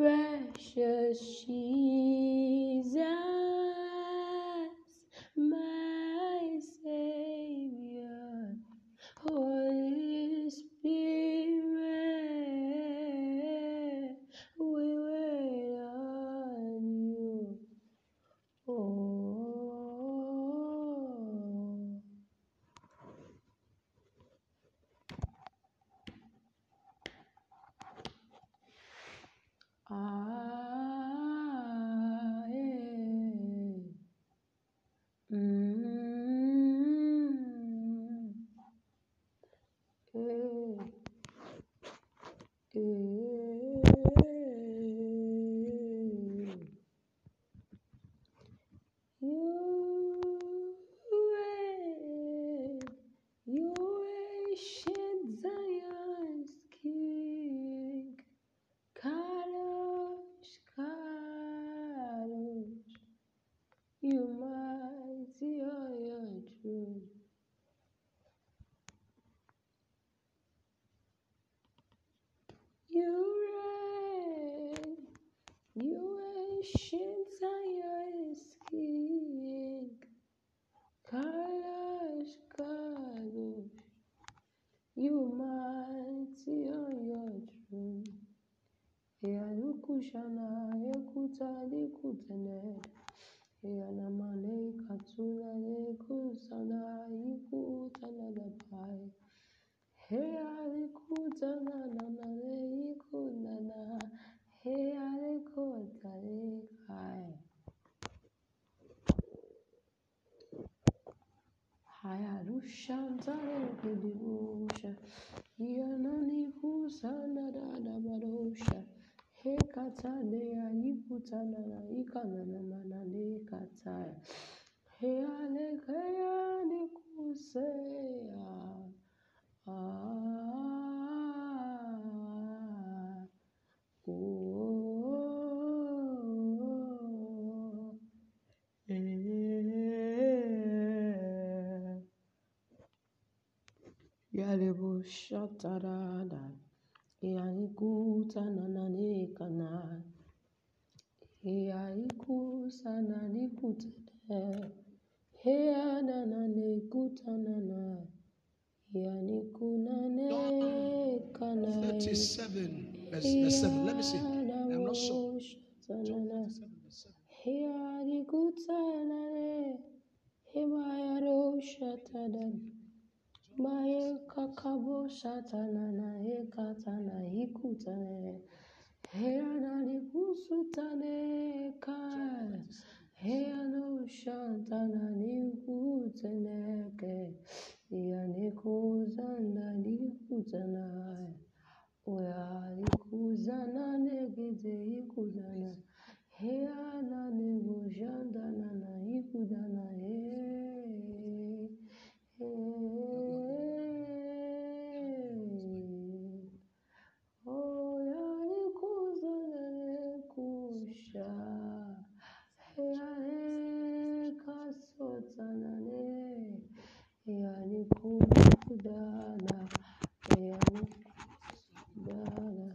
precious Jesus, my Savior, Holy Spirit, we wait on you. Oh. Ah, yeah. Mm. Eh, eh. You reign, you ancient Zion's King. Kadosh, Kadosh, you mighty are your truth. You reign, you ancient Zion's King. Kadosh, Kadosh, you mighty are your truth. Yalukushana ekuta likutene. Yana mane katuna lekusana ikutana dapai. Heya likutana nana le ikunana. Heya likuta lekai. Haya rushanta lekudibusha. Yana nikusana dada badosha. Hekatane ya ikutana na ikanana manane kataya. Heya lekaya nikusea. Ah, oh, eh. Yalebu shatarada. Yanikuta nanane kana. Yaikusa nanikutane. Hea nanane kutanana. Yanikunane kana. 37, verse, verse 7. Let me see. I'm not sure. John Shatanana. 37, verse 7. Hea nikutanane. Hemayaro shatadan. Maye kakabo shatanana. Hekatana hikutane. Heana nikusutane kai. Heano shantana nikuteneke. Yanikuzana nikutana. Oya nikuzana negede ikudana. Heana negojandana na ikudana. Hey, hey. Oya nikuzana nekusha. Heane kasotana ne. Yani kudana, yani kudana,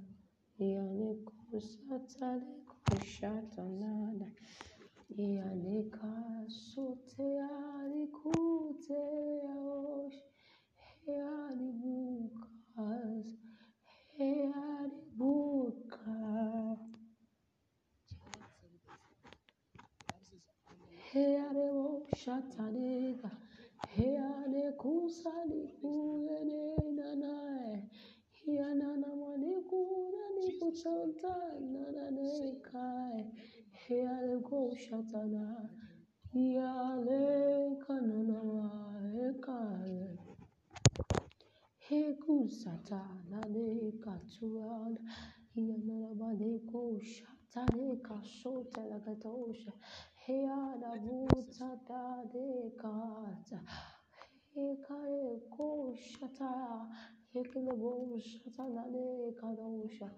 yani kusatale kushatanada, yani kasote yani kute yaosh, yani bukas, yani bukas. Hearebo shatanega. Heare Heane kusalikuene nanae. Hianana manikuna nikusanta nananekae. Heane kushatana. Yale kananawa ekae. Heku satana ne katuana. Hianana maniko shatane. Hey aravutsata dekata ekare koshata hekle boshata nade kadosha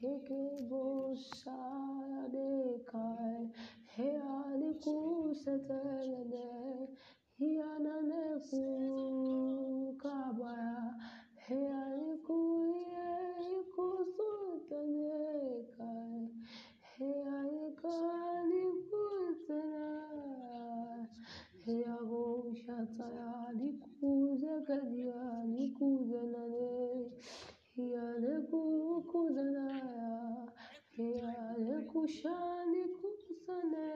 hekle boshaya dekai he ale kusata nade hiana ne kabaya he ale kuye kusuta dekai हे अलकालिपुसरा हे आगोषतया निकूज करिया निकूजन रे हे अलकुकुजनाया हे अलकुशानि कुसने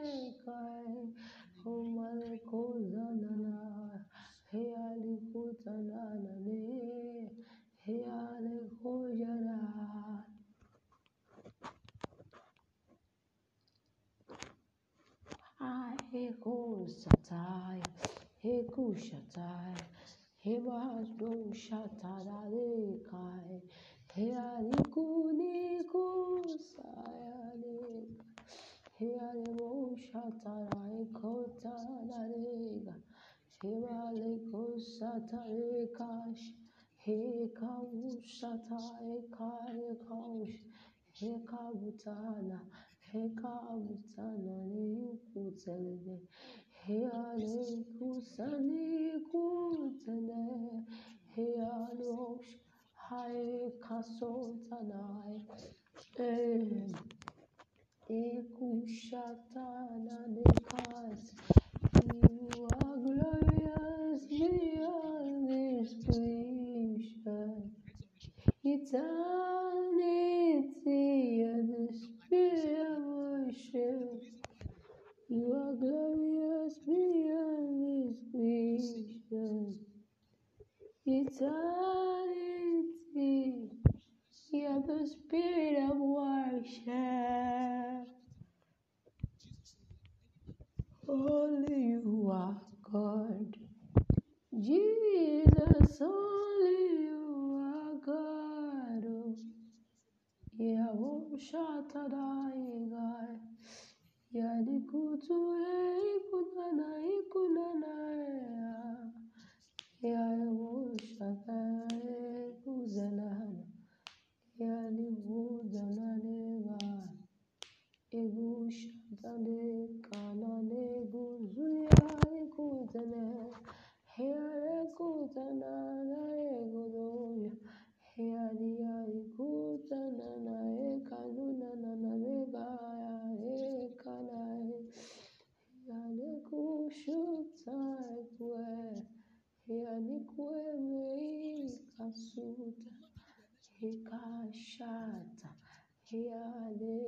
He Shaddai, He Shaddai, He Bado Shaddai Kai, He Aliku Niku Sayale, He Aliku Shaddai Kota Darega, He Aliku Shaddai Kash, He Kau Shaddai Kai Kaush, He Kabutana. Hekabutana, hekabutana ni kutelele, heale kusani kutele, healosh, hae kasotanai, eh, ekushatana nekas, you are glorious beyond description. Eternity and the spirit of worship. You are glorious beyond description. Eternity You are the spirit of worship. Only you are God. Jesus, only you are God. Oh. yahusha taraye gaye yari kutuye kunanaye kunanaya yahusha taraye kuzanana yari kuzanane gaye egusha tade kanane guzuyaye kuzanane yare kuzanane guzuya yari yari kuzanane Utananae kanunananae gaya e kanae. Yale kushutai kwe. Yani kwe meikasuta. Hikashata. Yale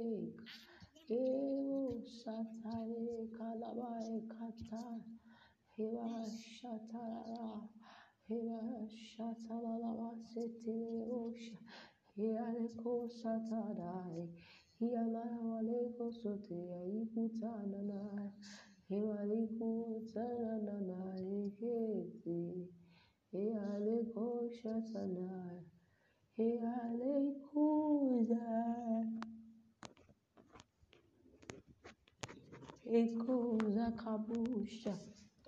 Ewo satare kalabae kata. Hewa Hiale ko satarai Hiala wale ko sotea ikutana na Hiale kutana na na ekete Hiale ko shatana Hiale kuza Ekuza kabusha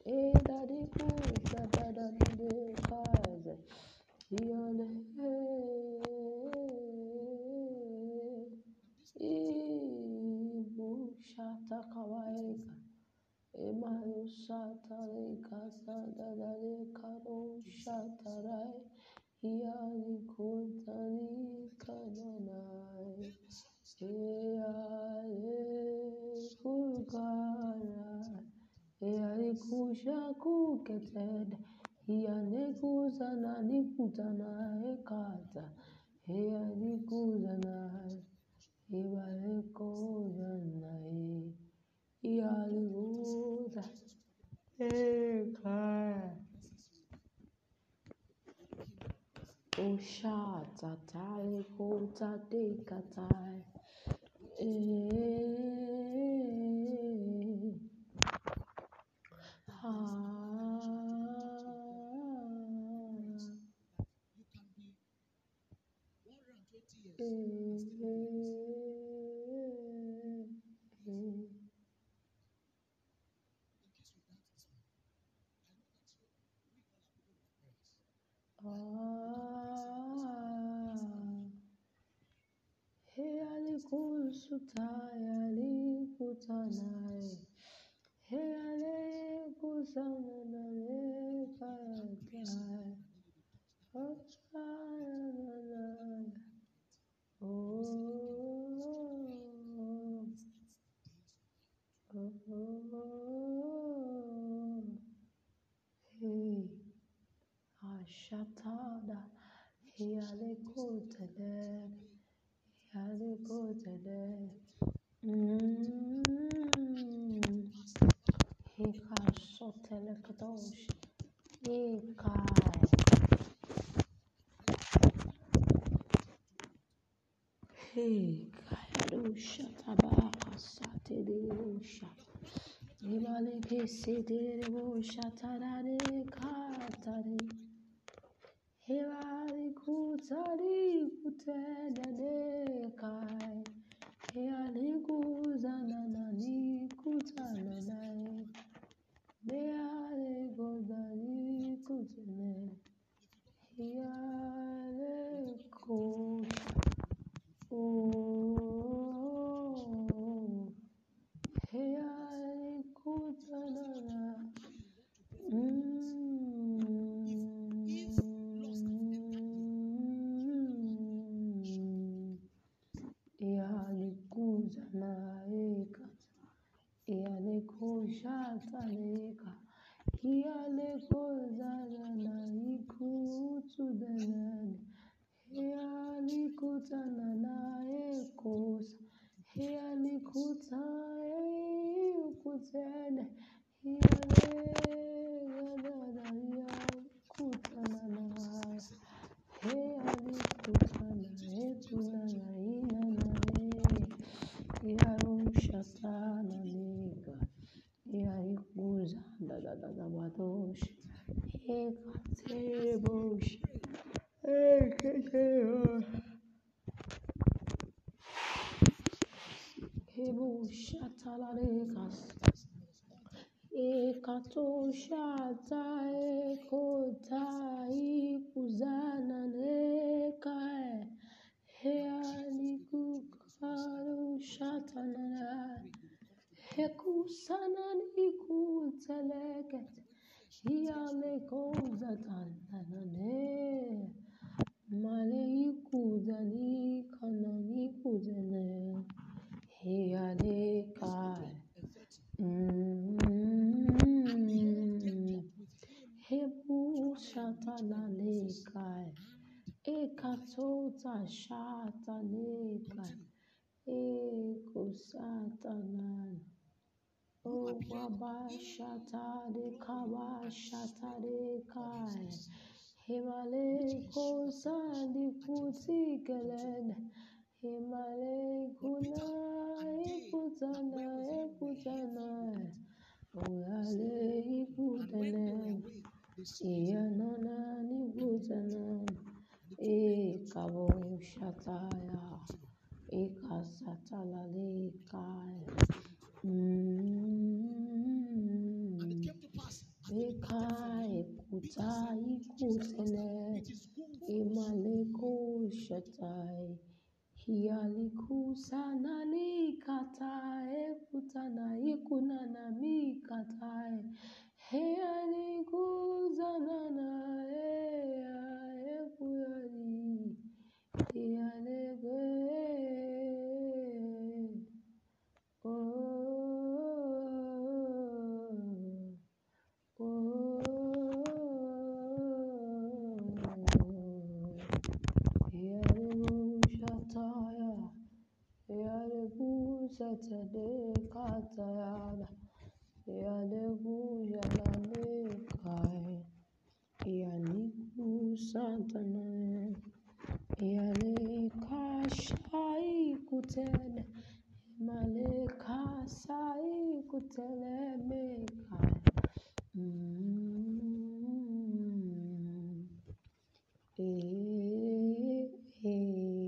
Edari kusha dadade kaze. Yale Ibu shata kawaika Emayo shatare kasa dadade karo shatarai Yali kutani kananai Yale kugara Yale kusha kuketed Yale kuzana nikutana ekata Yale kuzana Yale kuzana Yale kuza Ekata Oshata tale kota de katai. Eh. Ah. Sesleri boşaltar शातालेखा कियाले खोजारा नाई खूचुदना baba shatade kaba shatade kai. Himale kosandi kutigelen. Himale kuna ekutana ekutana. Oyale ikutana. Iyanana nikutana. Ekabo shataya. Ekasatalalekai. Mm. Reka ekuta ikutene imaleko shatai hialiku sana nikata ekutana ikunana mikatai heaniku zanana eya ekuyani e, hialege oh e, Yarusatadekatayana, Yadegujalalekai, Yanikusantana, Yalekashai kutele, Malekasai kutele mekai. Mm. Eh, eh, eh. Yeyadibushatala ekutala. Eh, oh. Ikabashatala yakatadabari kasha.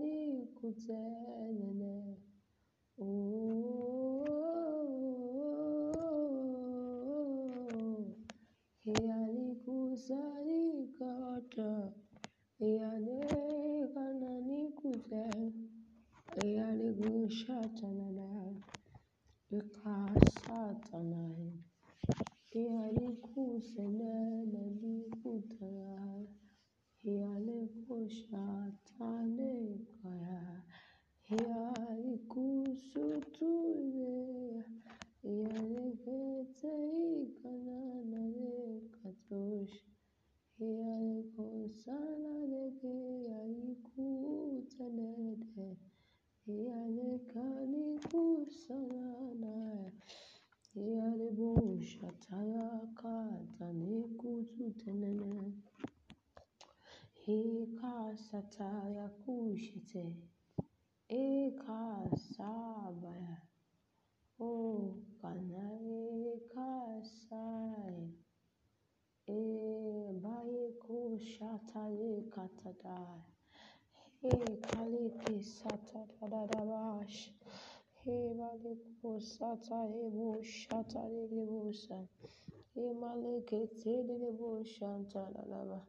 likutaya. Oh, Ialikushatanekaya. Ialikusutuya. Ialekete ikananare katosha. Ialikusanadeke ialikutenede. Ialekanikusana. हियालेकोशा चालेकाया हियाइकुसुतुरे हियालेकेचेइकानानारेकाचोश हियालेकोसानारेकेयाइकुचनेते हियालेकानिकुसानानाया hiya le bo shataya ka tane kutu tenene. ekhasataya kushite ekhasabaya okana ekhasaya ebaye kushatale katadaya ekaleke satadadabash ebale kusatale bushatale busa emaleke tedele bushantadadaba.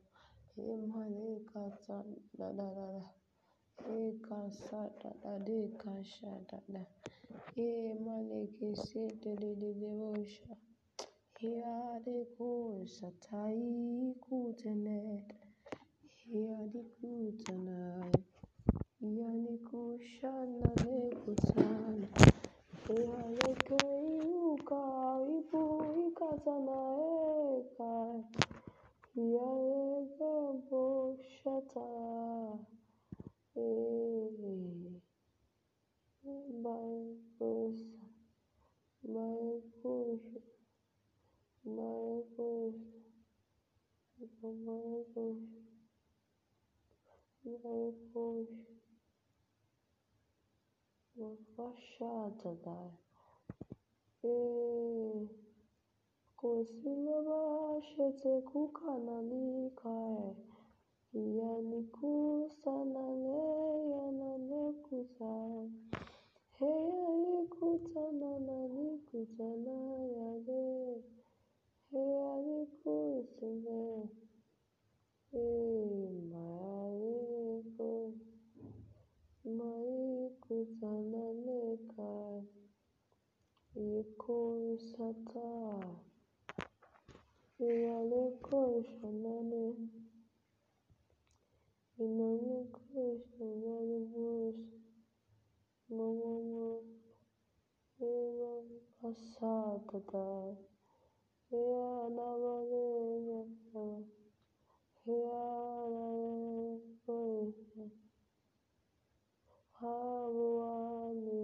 हे महादेव का सा दा दा दा दा ए का सा टा दा दे का शा टा दा ए माने के से टे दे दे वो शा हियारे को सथाई कूचने हियारी कूचनाय यानी को शान दे कुचान को यू का का सनाए Iaega bochata. Baipusa. Baipusa. Baipusa. Baipusa. Baipusa. Baixada, cara. Né? E... Kuzileba shetekukhananikaye, iyanikusanaleyananekuza, heyalikutsanananikutanayale, heyalikuzine, emayaleko, maikutsananekaye, ikorisata. Inyaleko inomiko ishinyalimwishi momomo iba asatataya iya anabaleyekaba iya analeko isha habuwani.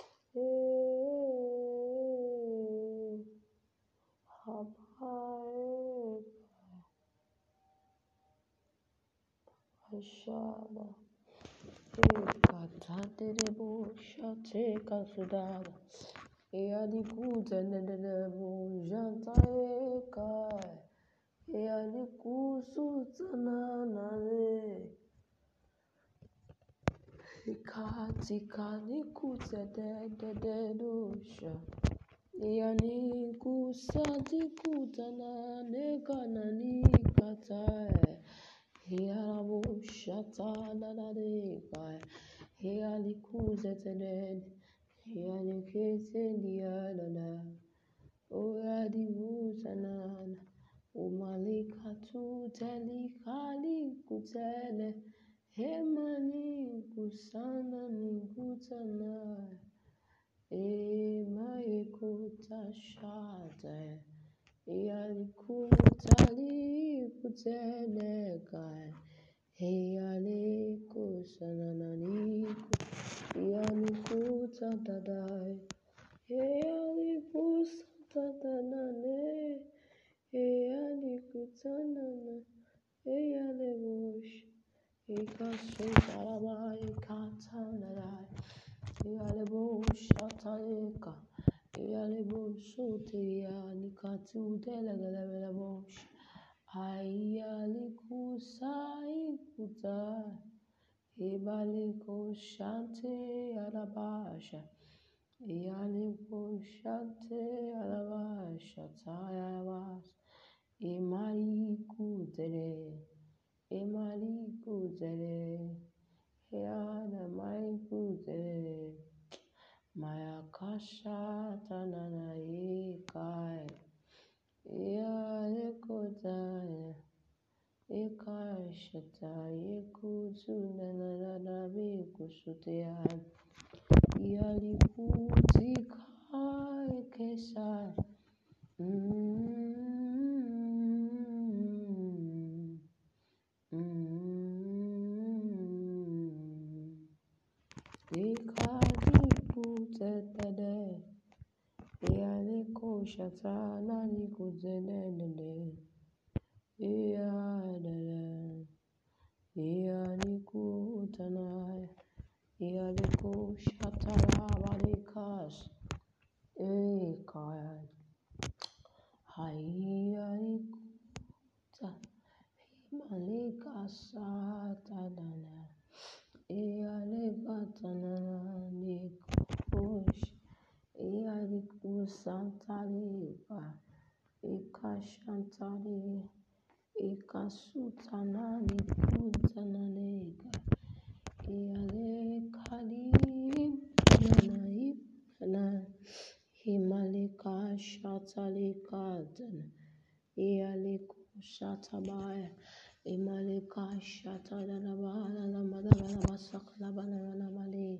吉卡苏达，呀尼库子那那那不人在卡，呀尼库苏子那那那，卡吉卡尼库子得得得多少？呀尼库沙吉库子那那卡那尼卡在，呀那不沙卡那那在。Hiarabu shata na na deka. Hiali kuzete den. Hiali kese diadana. Oyadi vutanana. Umalika tu telikali kutele. Hemani kusana nikutana. Ema ikuta shata. Yalikuta likuteleka. Yalikusana naniku. Yalikuta dadai. Yalikusa tadanane. Yalikutana na. Yalibush. Ikasutarabai katanadai. Ialebo shataeka. Ialebo sotia nikatu हाइयालिखु साइकुजा हेबालिखु शांते अलाबाशा यालिखु शांते अलाबाशा तायावास इमालिखु तेरे इमालिखु तेरे हेयाना माइकु तेरे माया काशा तनाना एकाए Yahekotaya, Ekashitaya, Kutsunanarabe, Kusutea, Yalikutika, Kesha. Mm-hmm. shatalani kuzenenele. Iya edele. Iya liku utanaya. Iya liku shatala walikas. Ee kaya. Haiya liku ta. Malika satanana. Iya lika tanana liku shatala. Ihariko Santare Ba Eka Shantare Eka Sutanani Kuntananega Iare Kali Nanai Na Himaleka Shataleka Dana Ialeko Shatabaya Imaleka Shatanabala Namadana Masakalabana Namale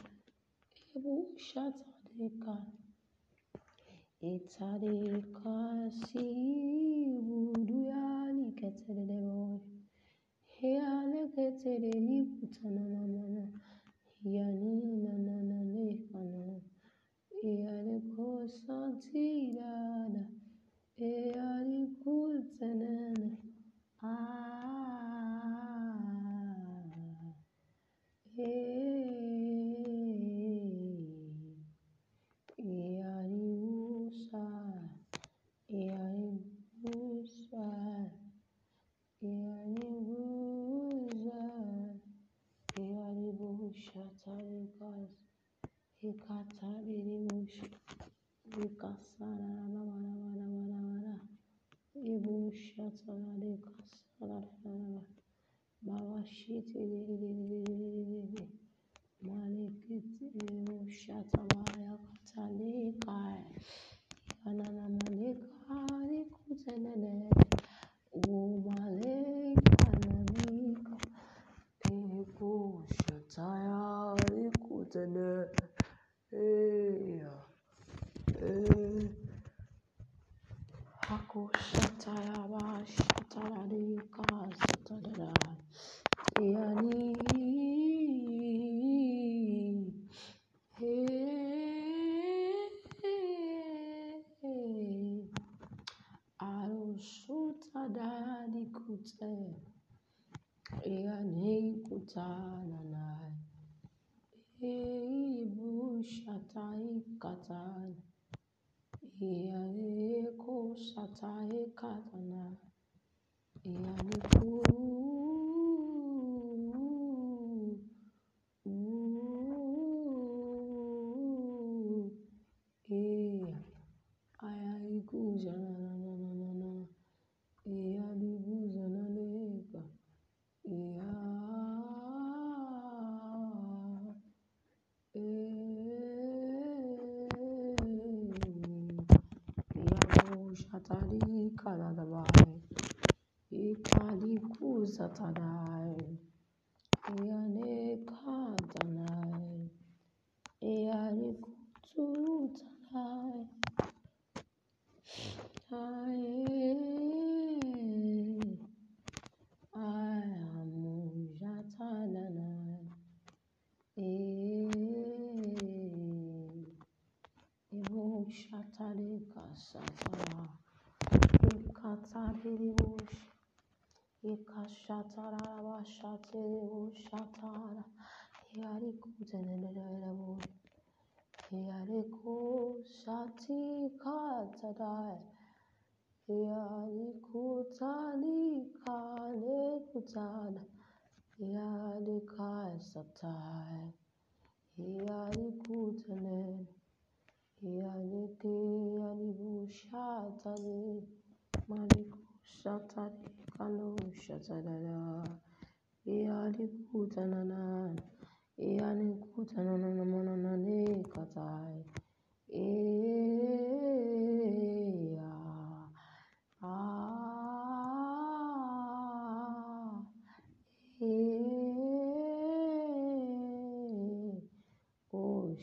Shatarika. Itarika si buduya liketele debole. Heya leketele ni putana na na na. Heya ni na na na ne kana. Heya le ko santi dada. Heya le kutana na. Ah. Hey. Yani bu güzel, yani bu şatar gaz, hikata verilmiş, hikasara ana bana bana bana bana, ibu e şatar hikasara ana baba şit maliki ibu e şatar yakata likay, anana malika likutenene. وما ليس لك منك؟ إيه؟ كن Yari kusati katadai. Yari kutani kane kutana. Yari kasatai. Yari kutane. Yari ke yari bushatari. Mari kushatari kanu shatara. Yari kutanana. Yari kutanana mananane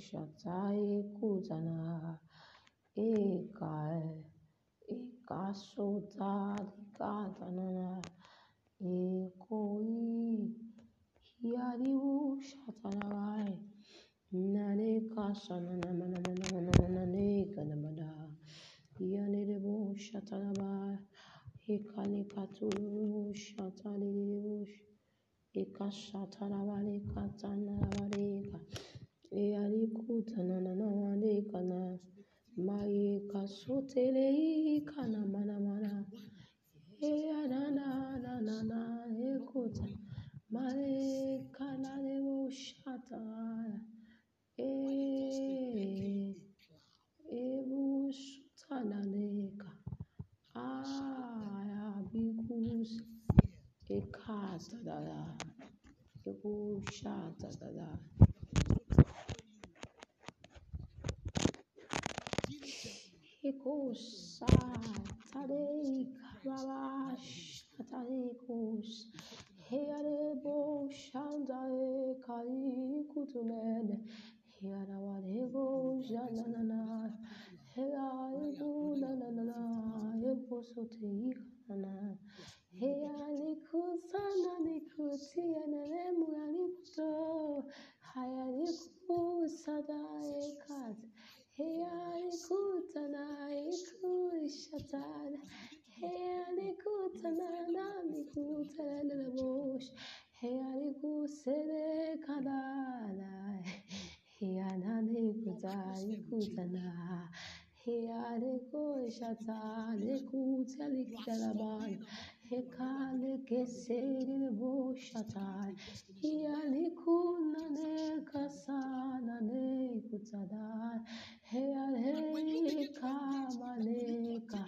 shatai kutana eka eka sota dikatana ekoi hiariu shatanabai, nane kasana, mana, mana, mana, mana, ne, kanabada, yanebo shatanabai, ekale katuru shatanibu, ekashatanabale katanabaleka, eari kutana, nane kana, Mai kasotele kana mana mana. E na na na na na ekuta. Mare canale o shata. E ebu sutananeka. Aya bigus ekata da Ebu shata dada. da tare kalabash tare kus. Hey to na Yarawadego, Janana, Helaego, Nanana, Ebosotei, Hana, Healiku, Sana, Nikuti, and Lemuanito, Hayaliku, Sadaikat, Healiku, Tanaiku, Shatan, na Tanana, Nikutan, and a bush. 헤아리고 세대 가다나 희한하네 구자리 구자나 헤아리고 샤자네 구자리 가라반 헤카르게 세리를 보샤잘 히알히쿠 나네 가사 나네 구자다 헤알헤 카마네카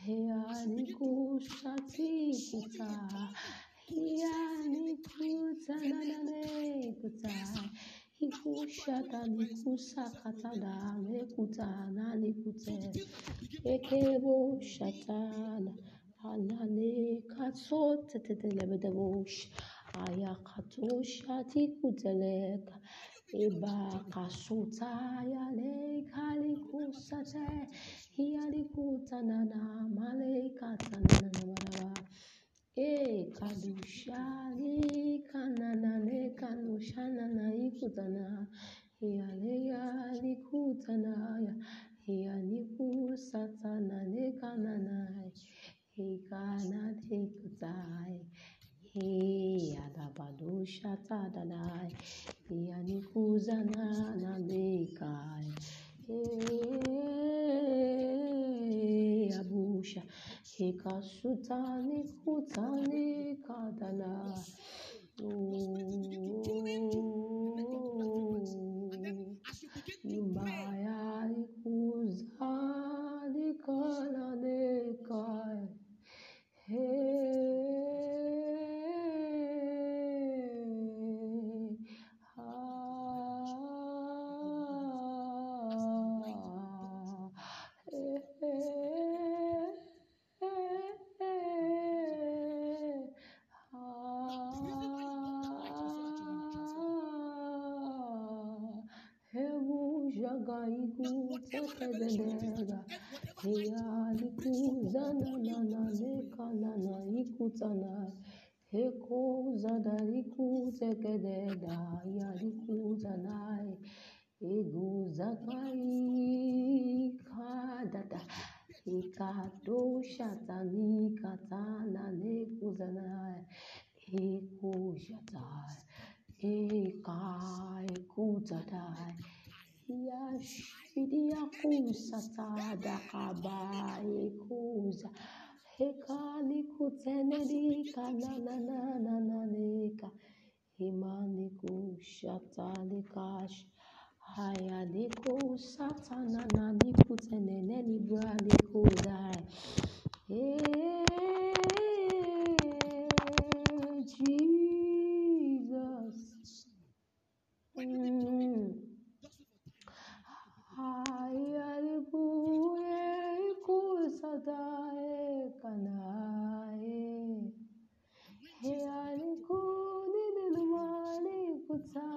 헤아리고 샤지 구자 kuta nanane kuta Hikushata nikusa katada mekuta nani kute Ekebo shatana Anane katsote tetelebedevosh Ayakatosha tikuteleka. Eba kasuta yale kalikusate hialikuta nana malekata nana maraba Eh, e kadushani kanana ne kanushana na ikutana hiale yalikuta naya hialikusata na ne kanana hikana tekutai. He adabadusha tadadai. Yanikuza na na mekai He eh, abusha hikasutani kutani kadana Imbaya सकदा यार कुजनाय ए गुजाकाई खादाता एकादोषातानि कातानाने कुजनाय एकोषाताय एकाय कुजनाय yashiria kusasada kabaye kuza hekali kutenedika nanananananeka na, na, na, na, na, na, na, na. Leka. Himani kushatali kash. Haya liko satana na nikutenene libra likuzai. Hey, Jesus. Mm. Haya libuye nilumani kutana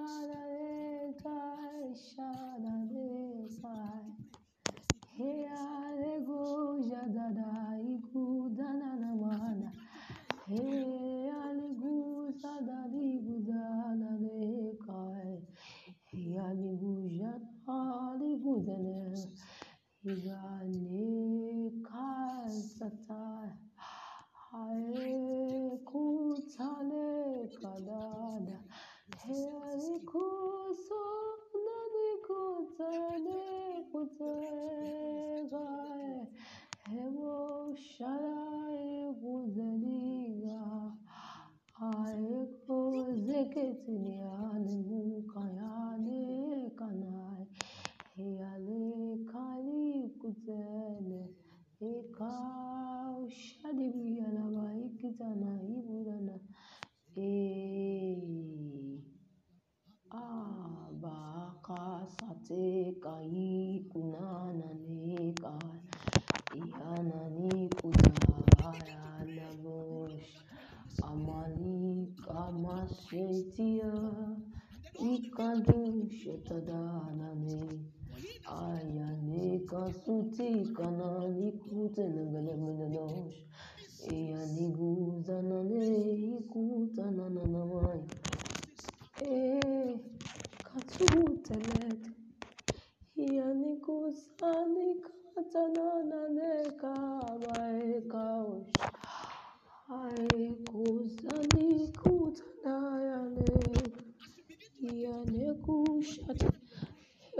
nekushata.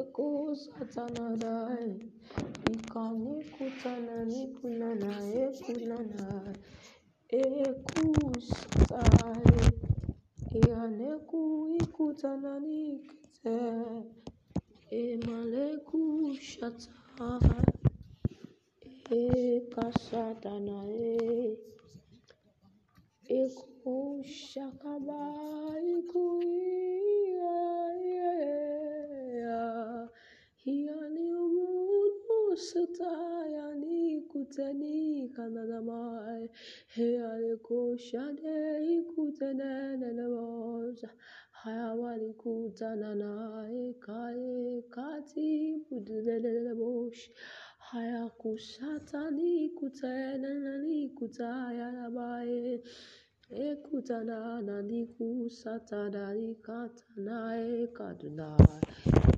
Eko satanadai. Ikani kutana nikunana ekunana. Ekusatai. Eaneku ikutana nikite. Emaleku shatai. Ekasatana e. Eko shakaba iya Hiani umudu sataya ni kuteni kanadamai. Heale ko shade ikutene nenemosa. Hayawali kutanana ekae kati budulelebosh. Haya kusatani kutene nani kutaya nabae. Ekutana nani kusatada ikatana ekaduna. Ikalibra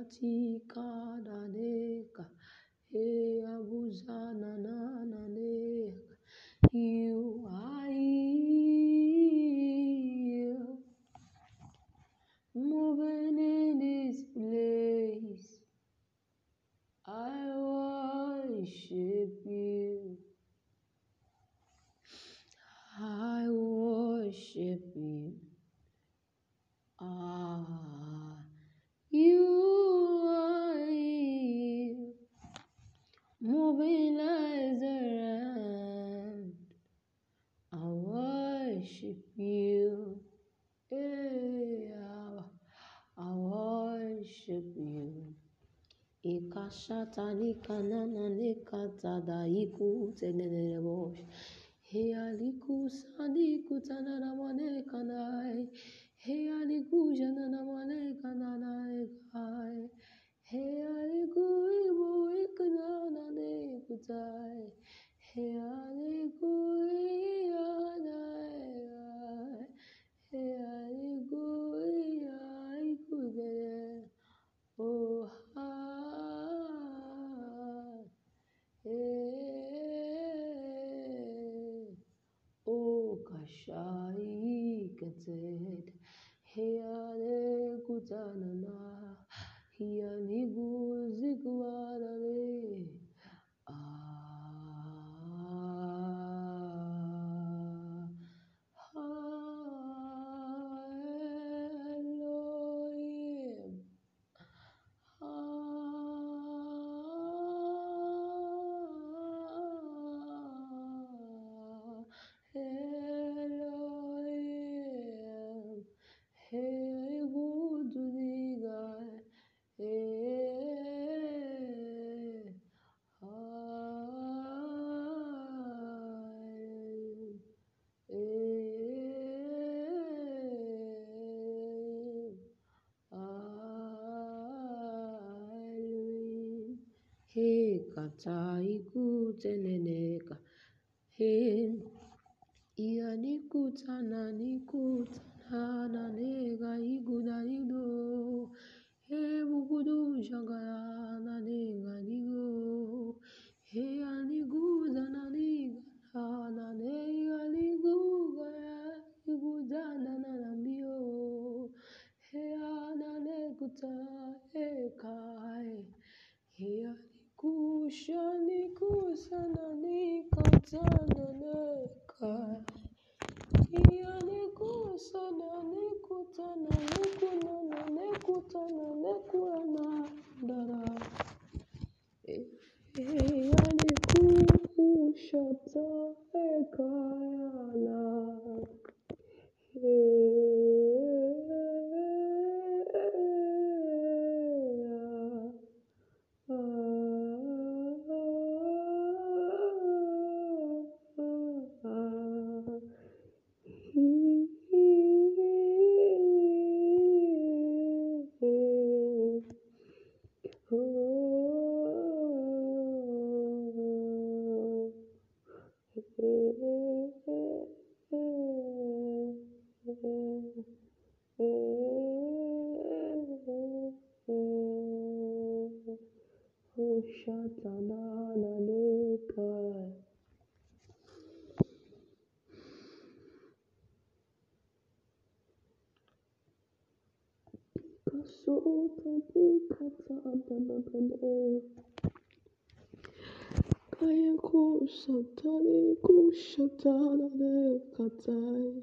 जी का sani kana nane kata da iku tenene kukutana na ya miguu siku walale ah. Santane Kushatana de Katai.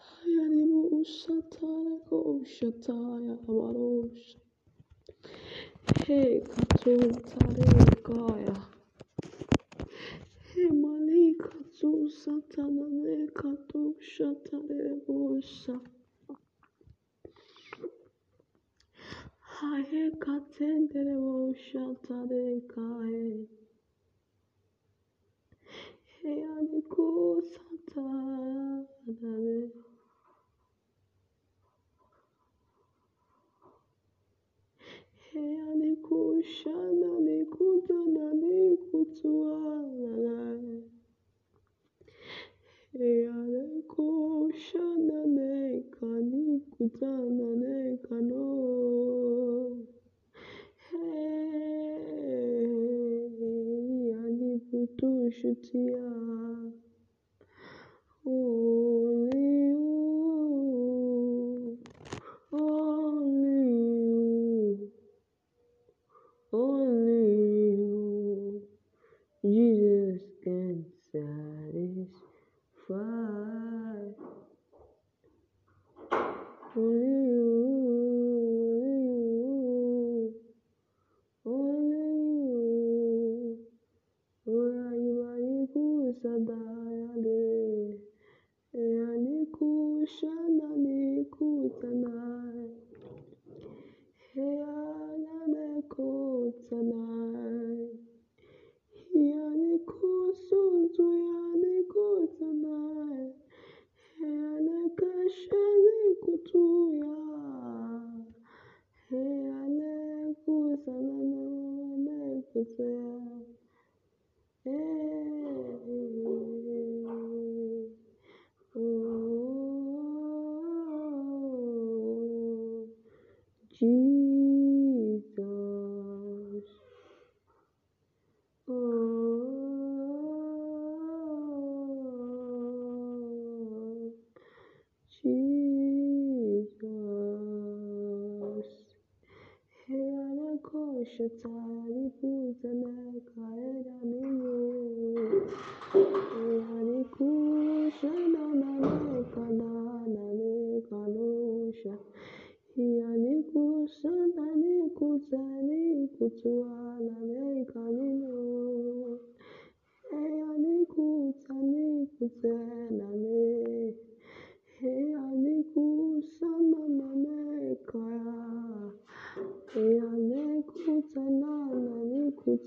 Hayarimu Usatane Kushataya Amarosh. Hey, Katun Tare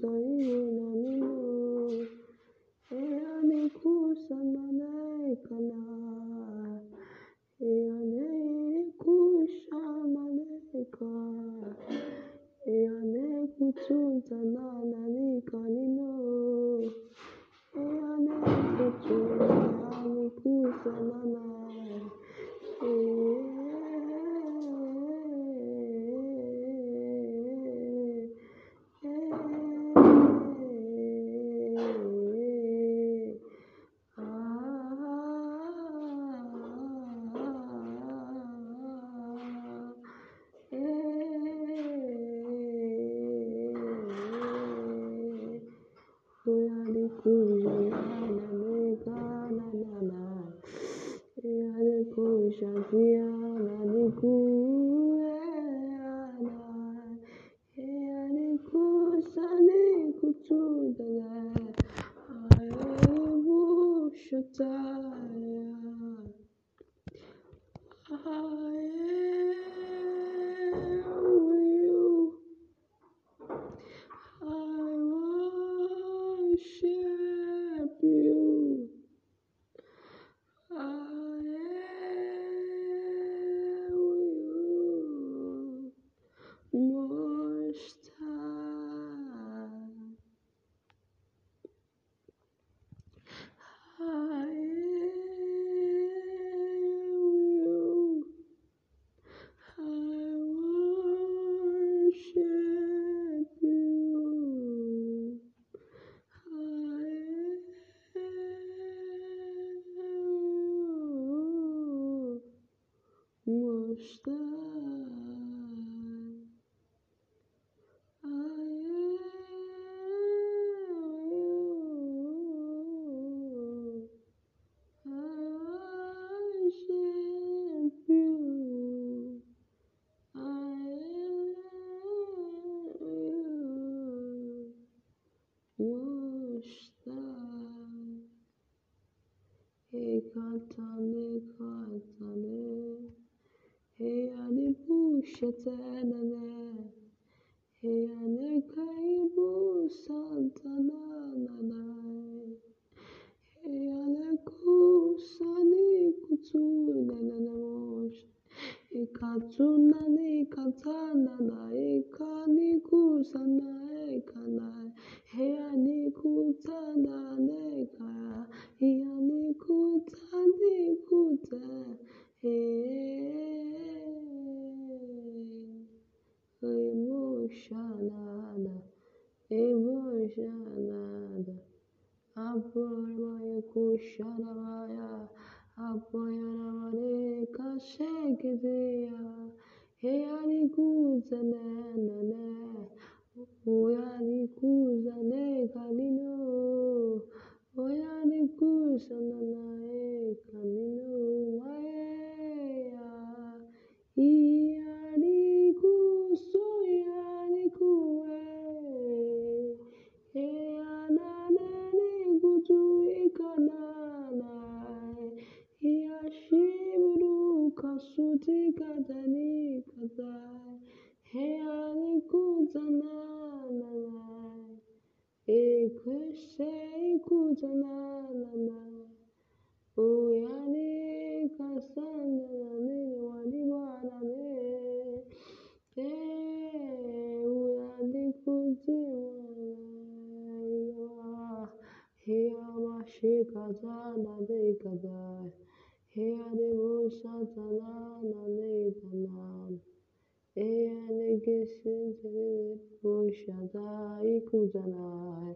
طيب منه إلى كوسا ملايك نا إلى كوسا ملايك إلى كوسا ملايك Krishna جناننا ويعني كسرنا من ونبعنا ويعني كتبنا هي ماشي كذا نبي كذا هي نبوسة تنا نبي تنا هي نجسد بوشة تايكو تنا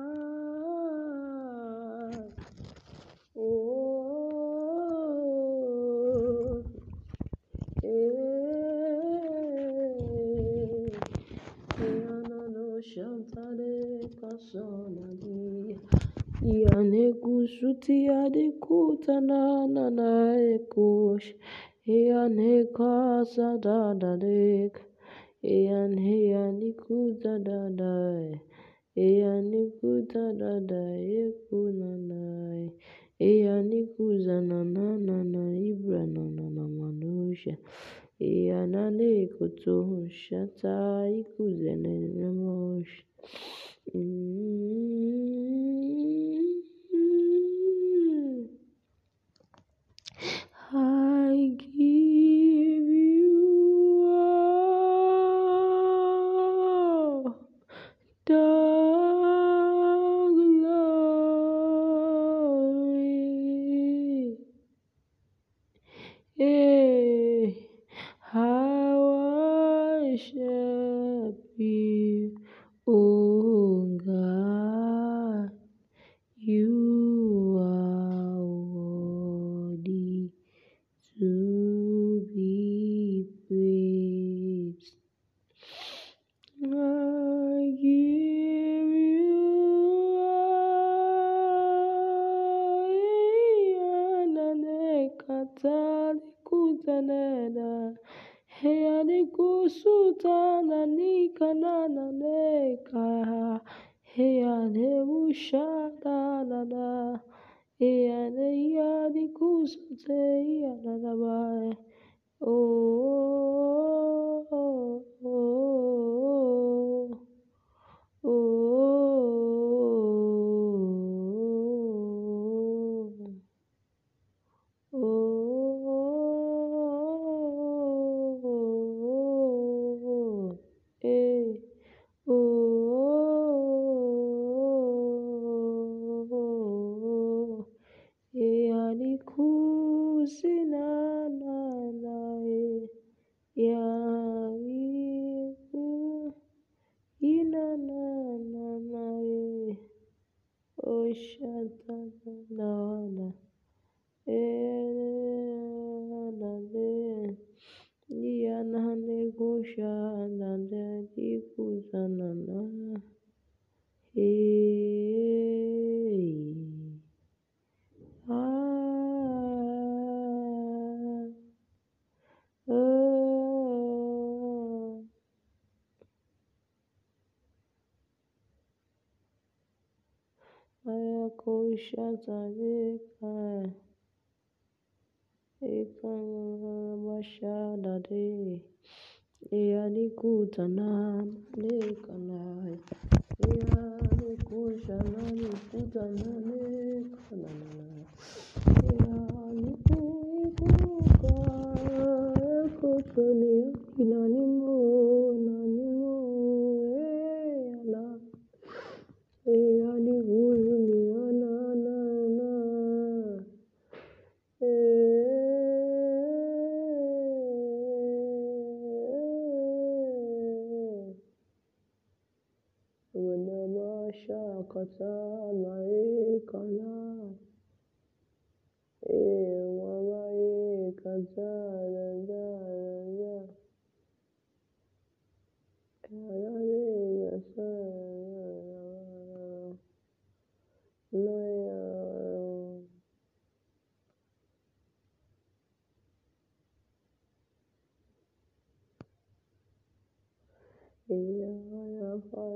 nsọ na gị ya na-ekwuchitia dịkwutenana na-ekwuchi ya na-ekwesadadek ya na ya nikwutadadai ya nikwutadadai ekunanai ya nikuzananana ibrananana manusha ya na nekuto shata ikuzene nemosha Mm-hmm. I give Shadade, Eyanikutana, Nekanai, Eyanikushana,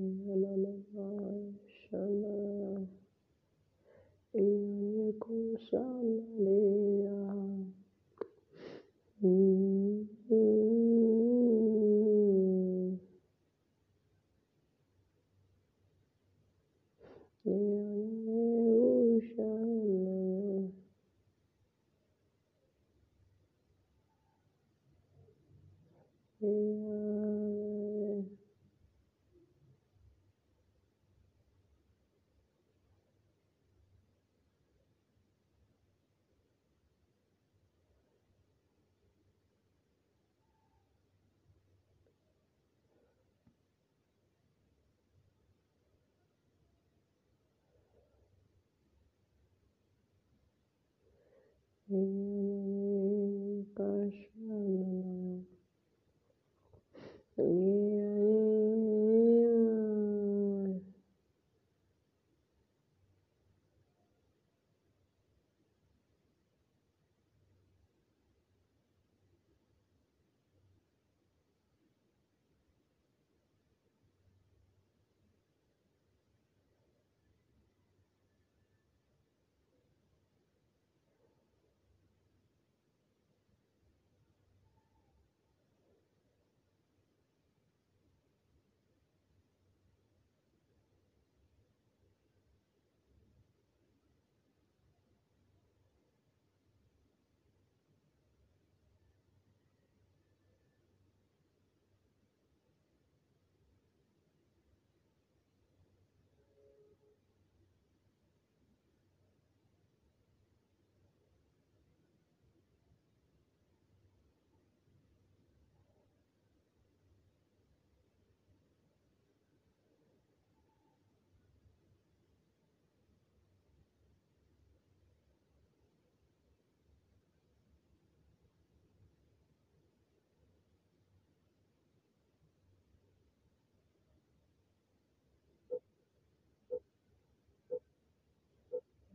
Shana Yeah.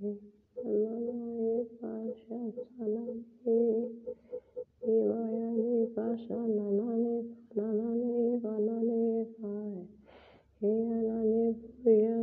है अन्नामय पाषाणामय हिमायने पाषाणनाने नानाने वानने काय हे